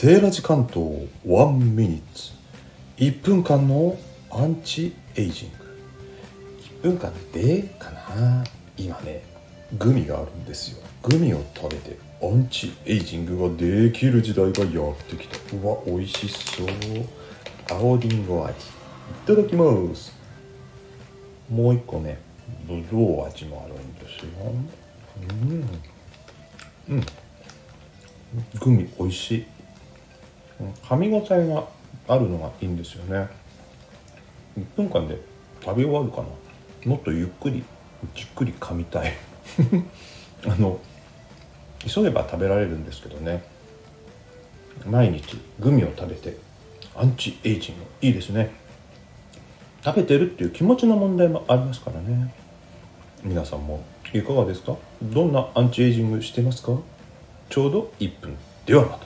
セーラジ関東1ミニッツ。1分間のアンチエイジング。1分間でかな。今ねグミがあるんですよ。グミを食べてアンチエイジングができる時代がやってきた。うわ美味しそう。青りんご味。いただきます。もう一個ねぶどう味もあるんですよ。うん。うん。グミ美味しい。噛み応えがあるのがいいんですよね。1分間で食べ終わるかな。もっとゆっくりじっくり噛みたい。あの急げば食べられるんですけどね。毎日グミを食べてアンチエイジング。いいですね。食べてるっていう気持ちの問題もありますからね。皆さんもいかがですか？どんなアンチエイジングしてますか？ちょうど1分では